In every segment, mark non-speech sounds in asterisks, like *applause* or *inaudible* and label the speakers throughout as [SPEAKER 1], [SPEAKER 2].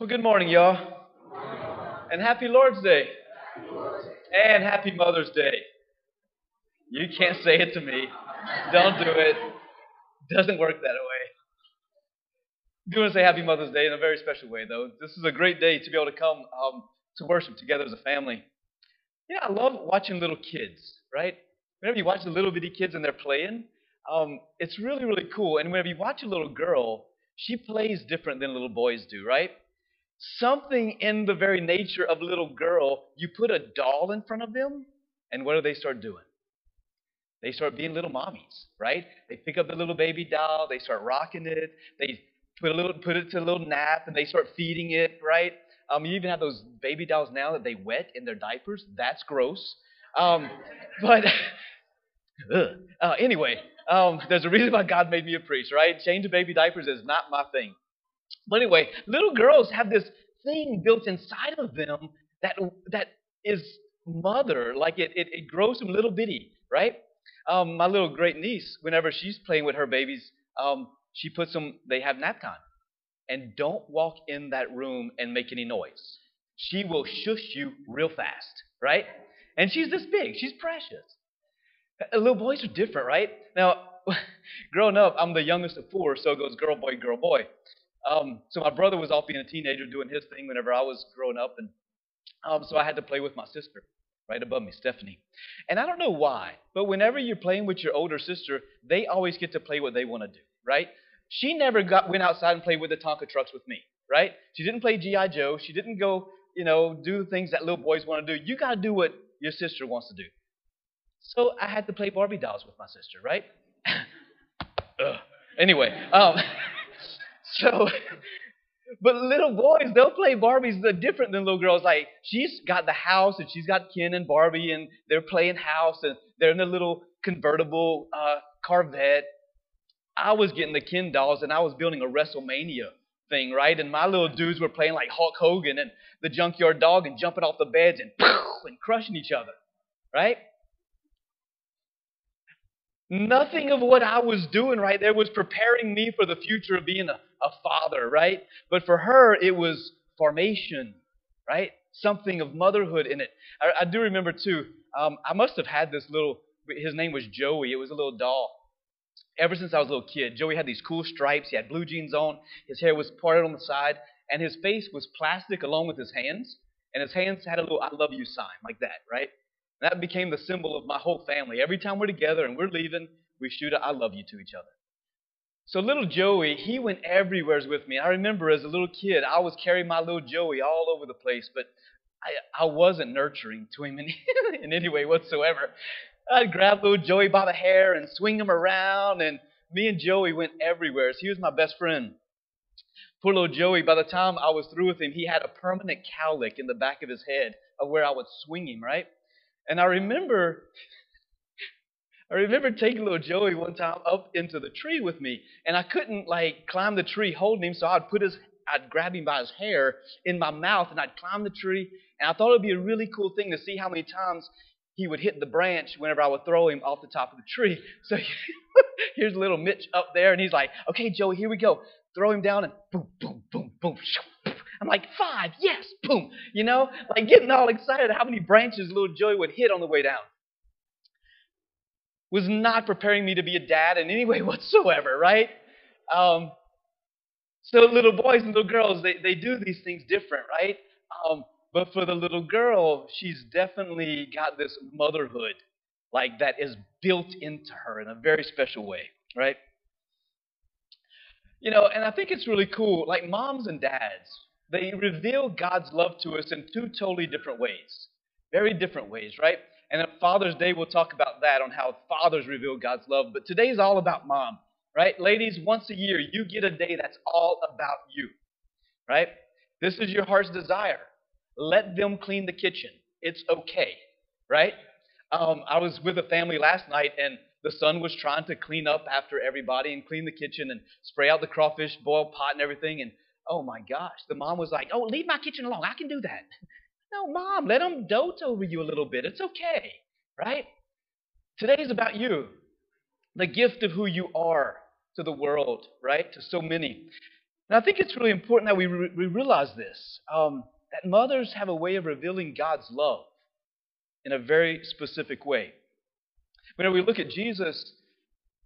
[SPEAKER 1] Well, good morning, y'all. And happy Lord's Day. And happy Mother's Day. You can't say it to me. Don't do it. Doesn't work that way. I do want to say happy Mother's Day in a very special way, though. This is a great day to be able to come um, to worship together as a family. Yeah, I love watching little kids, right? Whenever you watch the little bitty kids and they're playing, um, it's really, really cool. And whenever you watch a little girl, she plays different than little boys do, right? Something in the very nature of little girl, you put a doll in front of them, and what do they start doing? They start being little mommies, right? They pick up the little baby doll, they start rocking it, they put a little put it to a little nap, and they start feeding it, right? Um, you even have those baby dolls now that they wet in their diapers. That's gross. Um, *laughs* but *laughs* uh, anyway, um, there's a reason why God made me a priest, right? Changing baby diapers is not my thing. But anyway, little girls have this thing built inside of them that that is mother, like it, it, it grows from little bitty, right? Um, my little great niece, whenever she's playing with her babies, um, she puts them, they have NAPCON. And don't walk in that room and make any noise. She will shush you real fast, right? And she's this big, she's precious. Uh, little boys are different, right? Now, *laughs* growing up, I'm the youngest of four, so it goes girl, boy, girl, boy. Um, so my brother was off being a teenager doing his thing whenever I was growing up, and um, so I had to play with my sister right above me, Stephanie. And I don't know why, but whenever you're playing with your older sister, they always get to play what they want to do, right? She never got went outside and played with the Tonka trucks with me, right? She didn't play GI Joe. She didn't go, you know, do the things that little boys want to do. You got to do what your sister wants to do. So I had to play Barbie dolls with my sister, right? *laughs* anyway, um, *laughs* *laughs* so but little boys, they'll play Barbies that different than little girls. Like she's got the house and she's got Ken and Barbie and they're playing house and they're in a little convertible uh, Corvette. I was getting the Ken dolls and I was building a WrestleMania thing, right? And my little dudes were playing like Hulk Hogan and the Junkyard Dog and jumping off the beds and *laughs* and crushing each other, right? Nothing of what I was doing right there was preparing me for the future of being a, a father, right? But for her, it was formation, right? Something of motherhood in it. I, I do remember, too, um, I must have had this little, his name was Joey. It was a little doll. Ever since I was a little kid, Joey had these cool stripes. He had blue jeans on. His hair was parted on the side. And his face was plastic along with his hands. And his hands had a little I love you sign like that, right? And that became the symbol of my whole family. Every time we're together and we're leaving, we shoot a I love you to each other. So little Joey, he went everywhere with me. I remember as a little kid, I was carrying my little Joey all over the place, but I, I wasn't nurturing to him *laughs* in, in any way whatsoever. I'd grab little Joey by the hair and swing him around, and me and Joey went everywhere. So he was my best friend. Poor little Joey, by the time I was through with him, he had a permanent cowlick in the back of his head of where I would swing him, right? And I remember, *laughs* I remember taking little Joey one time up into the tree with me, and I couldn't like climb the tree holding him, so I'd put his, I'd grab him by his hair in my mouth, and I'd climb the tree, and I thought it'd be a really cool thing to see how many times he would hit the branch whenever I would throw him off the top of the tree. *laughs* So *laughs* here's little Mitch up there, and he's like, "Okay, Joey, here we go." Throw him down, and boom, boom, boom, boom. I'm like, five, yes, boom. You know, like getting all excited how many branches little Joey would hit on the way down. Was not preparing me to be a dad in any way *laughs* whatsoever, right? Um, so little boys and little girls, they, they do these things different, right? Um, but for the little girl, she's definitely got this motherhood, like that is built into her in a very special way, right? You know, and I think it's really cool. Like moms and dads, they reveal God's love to us in two totally different ways. Very different ways, right? And on Father's Day, we'll talk about that on how fathers reveal God's love. But today's all about mom, right? Ladies, once a year, you get a day that's all about you, right? This is your heart's desire. Let them clean the kitchen. It's okay, right? Um, I was with a family last night, and the son was trying to clean up after everybody and clean the kitchen and spray out the crawfish boil pot and everything. And oh my gosh, the mom was like, "Oh, leave my kitchen alone. I can do that." *laughs* No, mom, let them dote over you a little bit. It's okay, right? Today is about you, the gift of who you are to the world, right? To so many. And I think it's really important that we, re- we realize this um, that mothers have a way of revealing God's love in a very specific way. Whenever we look at Jesus,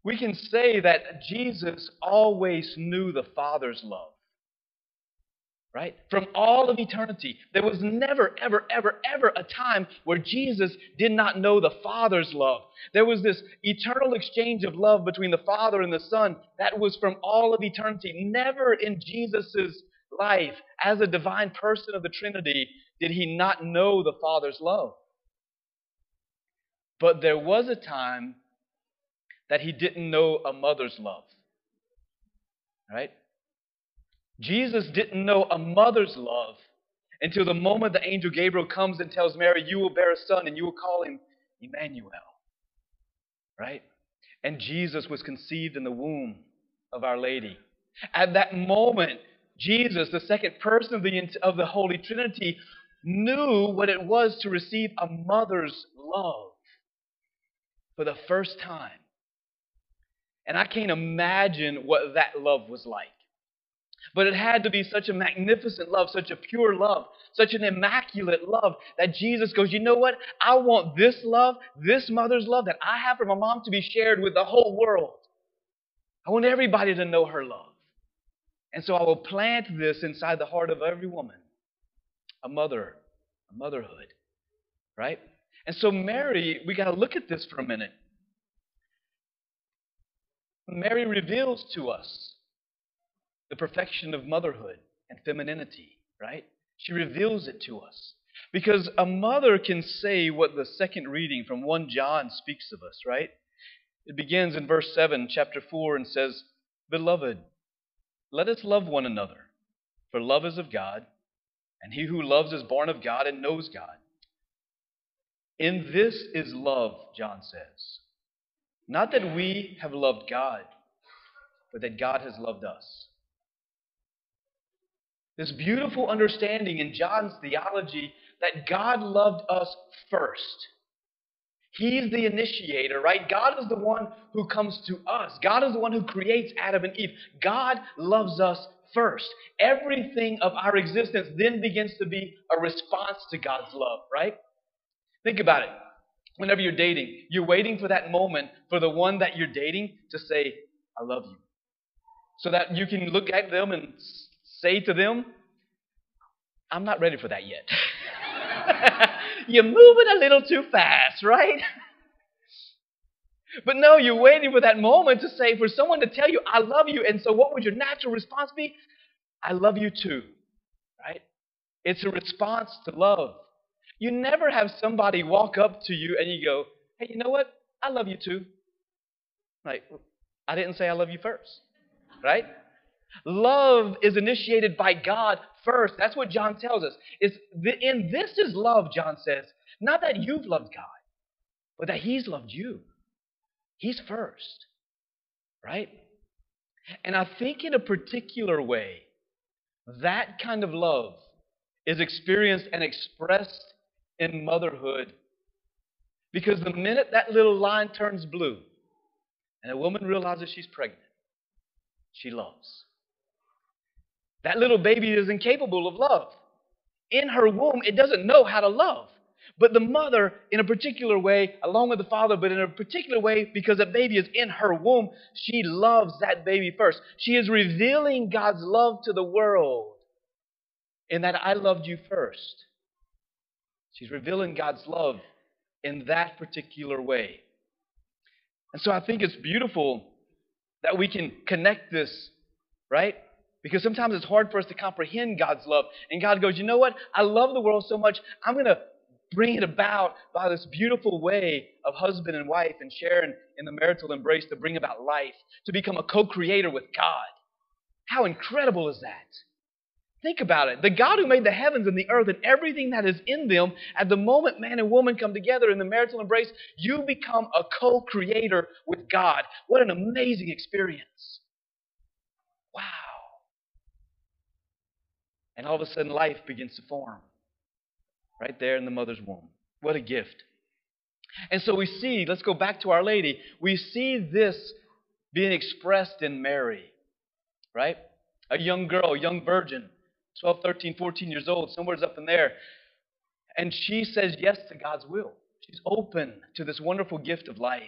[SPEAKER 1] we can say that Jesus always knew the Father's love. Right? From all of eternity, there was never, ever, ever, ever a time where Jesus did not know the Father's love. There was this eternal exchange of love between the Father and the Son that was from all of eternity. Never in Jesus' life, as a divine person of the Trinity, did he not know the Father's love. But there was a time that he didn't know a mother's love. Right? Jesus didn't know a mother's love until the moment the angel Gabriel comes and tells Mary, You will bear a son and you will call him Emmanuel. Right? And Jesus was conceived in the womb of Our Lady. At that moment, Jesus, the second person of the, of the Holy Trinity, knew what it was to receive a mother's love for the first time. And I can't imagine what that love was like. But it had to be such a magnificent love, such a pure love, such an immaculate love that Jesus goes, You know what? I want this love, this mother's love that I have for my mom to be shared with the whole world. I want everybody to know her love. And so I will plant this inside the heart of every woman a mother, a motherhood, right? And so, Mary, we got to look at this for a minute. Mary reveals to us the perfection of motherhood and femininity, right? She reveals it to us. Because a mother can say what the second reading from 1 John speaks of us, right? It begins in verse 7, chapter 4, and says, Beloved, let us love one another, for love is of God, and he who loves is born of God and knows God. In this is love, John says. Not that we have loved God, but that God has loved us this beautiful understanding in John's theology that God loved us first. He's the initiator, right? God is the one who comes to us. God is the one who creates Adam and Eve. God loves us first. Everything of our existence then begins to be a response to God's love, right? Think about it. Whenever you're dating, you're waiting for that moment for the one that you're dating to say, I love you. So that you can look at them and say to them, I'm not ready for that yet. *laughs* you're moving a little too fast, right? *laughs* But no, you're waiting for that moment to say, for someone to tell you, I love you. And so, what would your natural response be? I love you too, right? It's a response to love. You never have somebody walk up to you and you go, hey, you know what? I love you too. Like, I didn't say I love you first, right? Love is initiated by God first. That's what John tells us. It's the, in this is love, John says. Not that you've loved God, but that He's loved you. He's first. Right? And I think in a particular way, that kind of love is experienced and expressed in motherhood. Because the minute that little line turns blue and a woman realizes she's pregnant, she loves. That little baby is incapable of love. In her womb, it doesn't know how to love. But the mother, in a particular way, along with the father, but in a particular way, because that baby is in her womb, she loves that baby first. She is revealing God's love to the world in that I loved you first. She's revealing God's love in that particular way. And so I think it's beautiful that we can connect this, right? Because sometimes it's hard for us to comprehend God's love. And God goes, you know what? I love the world so much, I'm going to bring it about by this beautiful way of husband and wife and sharing in the marital embrace to bring about life, to become a co creator with God. How incredible is that? Think about it. The God who made the heavens and the earth and everything that is in them, at the moment man and woman come together in the marital embrace, you become a co creator with God. What an amazing experience. And all of a sudden, life begins to form right there in the mother's womb. What a gift. And so we see, let's go back to Our Lady. We see this being expressed in Mary, right? a young girl, a young virgin, 12, 13, 14 years old, somewhere's up in there. And she says yes to God's will. She's open to this wonderful gift of life.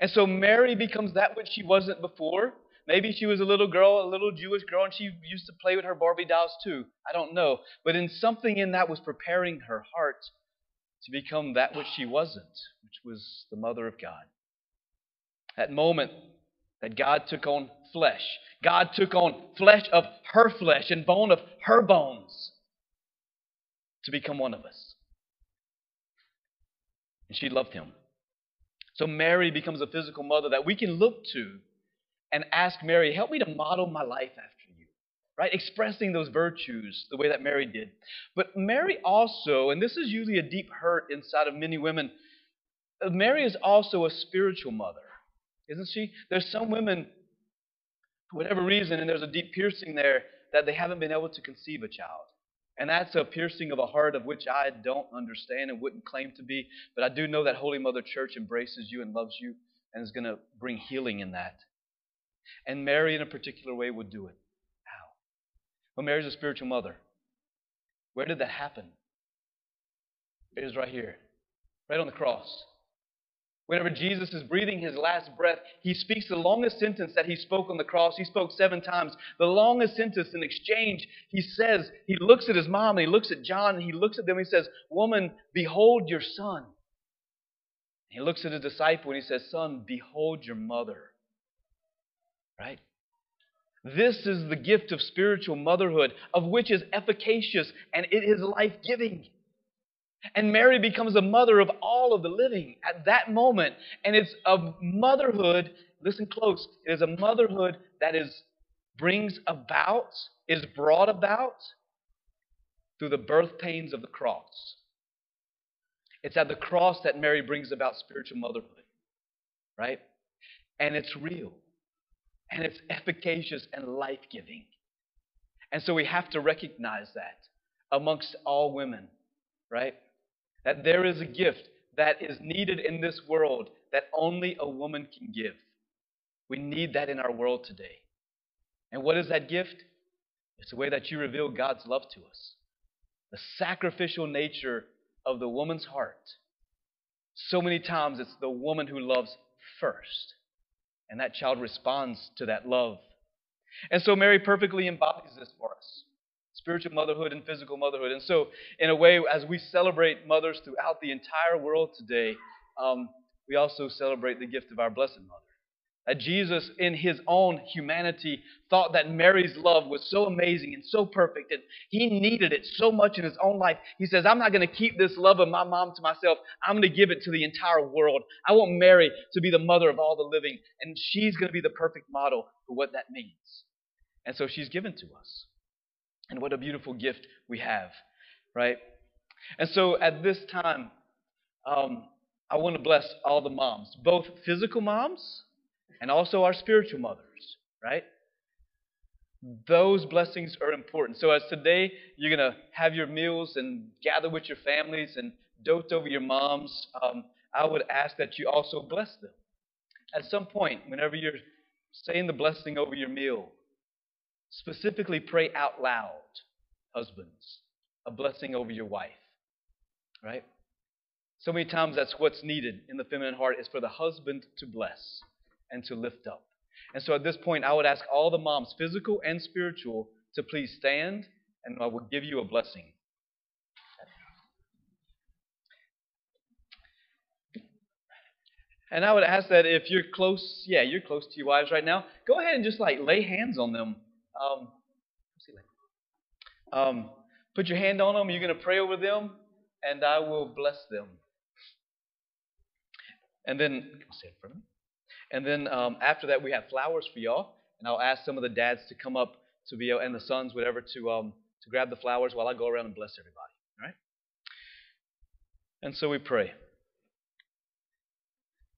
[SPEAKER 1] And so Mary becomes that which she wasn't before. Maybe she was a little girl, a little Jewish girl, and she used to play with her Barbie dolls too. I don't know. But in something in that was preparing her heart to become that which she wasn't, which was the mother of God. That moment that God took on flesh, God took on flesh of her flesh and bone of her bones to become one of us. And she loved him. So Mary becomes a physical mother that we can look to and ask Mary, help me to model my life after you. Right? Expressing those virtues the way that Mary did. But Mary also, and this is usually a deep hurt inside of many women, uh, Mary is also a spiritual mother, isn't she? There's some women, for whatever reason, and there's a deep piercing there, that they haven't been able to conceive a child. And that's a piercing of a heart of which I don't understand and wouldn't claim to be. But I do know that Holy Mother Church embraces you and loves you and is going to bring healing in that. And Mary, in a particular way, would do it. How? Well, Mary's a spiritual mother. Where did that happen? It is right here, right on the cross. Whenever Jesus is breathing his last breath, he speaks the longest sentence that he spoke on the cross. He spoke seven times. The longest sentence in exchange, he says, he looks at his mom and he looks at John and he looks at them and he says, Woman, behold your son. He looks at his disciple and he says, Son, behold your mother. Right? This is the gift of spiritual motherhood, of which is efficacious and it is life giving. And Mary becomes a mother of all of the living at that moment. And it's a motherhood, listen close, it is a motherhood that is brings about, is brought about through the birth pains of the cross. It's at the cross that Mary brings about spiritual motherhood, right? And it's real and it's efficacious and life giving. And so we have to recognize that amongst all women, right? That there is a gift that is needed in this world that only a woman can give. We need that in our world today. And what is that gift? It's the way that you reveal God's love to us. The sacrificial nature of the woman's heart. So many times it's the woman who loves first. And that child responds to that love. And so Mary perfectly embodies this for us spiritual motherhood and physical motherhood. And so, in a way, as we celebrate mothers throughout the entire world today, um, we also celebrate the gift of our Blessed Mother. That Jesus, in his own humanity, thought that Mary's love was so amazing and so perfect, and he needed it so much in his own life. He says, I'm not going to keep this love of my mom to myself. I'm going to give it to the entire world. I want Mary to be the mother of all the living, and she's going to be the perfect model for what that means. And so she's given to us. And what a beautiful gift we have, right? And so at this time, um, I want to bless all the moms, both physical moms and also our spiritual mothers, right? Those blessings are important. So, as today you're going to have your meals and gather with your families and dote over your moms, um, I would ask that you also bless them. At some point, whenever you're saying the blessing over your meal, specifically pray out loud, husbands, a blessing over your wife, right? So many times that's what's needed in the feminine heart is for the husband to bless and to lift up. And so at this point, I would ask all the moms, physical and spiritual, to please stand, and I will give you a blessing. And I would ask that if you're close, yeah, you're close to your wives right now, go ahead and just like lay hands on them. Um, um, put your hand on them. You're going to pray over them, and I will bless them. And then, can I say it for me. And then um, after that, we have flowers for y'all. And I'll ask some of the dads to come up to be, and the sons, whatever, to, um, to grab the flowers while I go around and bless everybody. All right? And so we pray.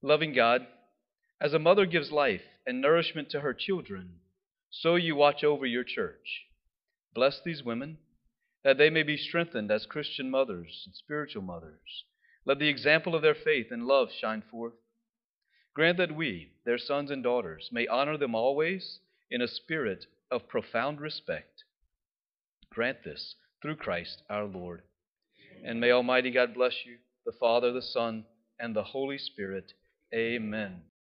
[SPEAKER 1] Loving God, as a mother gives life and nourishment to her children, so you watch over your church. Bless these women, that they may be strengthened as Christian mothers and spiritual mothers. Let the example of their faith and love shine forth. Grant that we, their sons and daughters, may honor them always in a spirit of profound respect. Grant this through Christ our Lord. And may Almighty God bless you, the Father, the Son, and the Holy Spirit. Amen.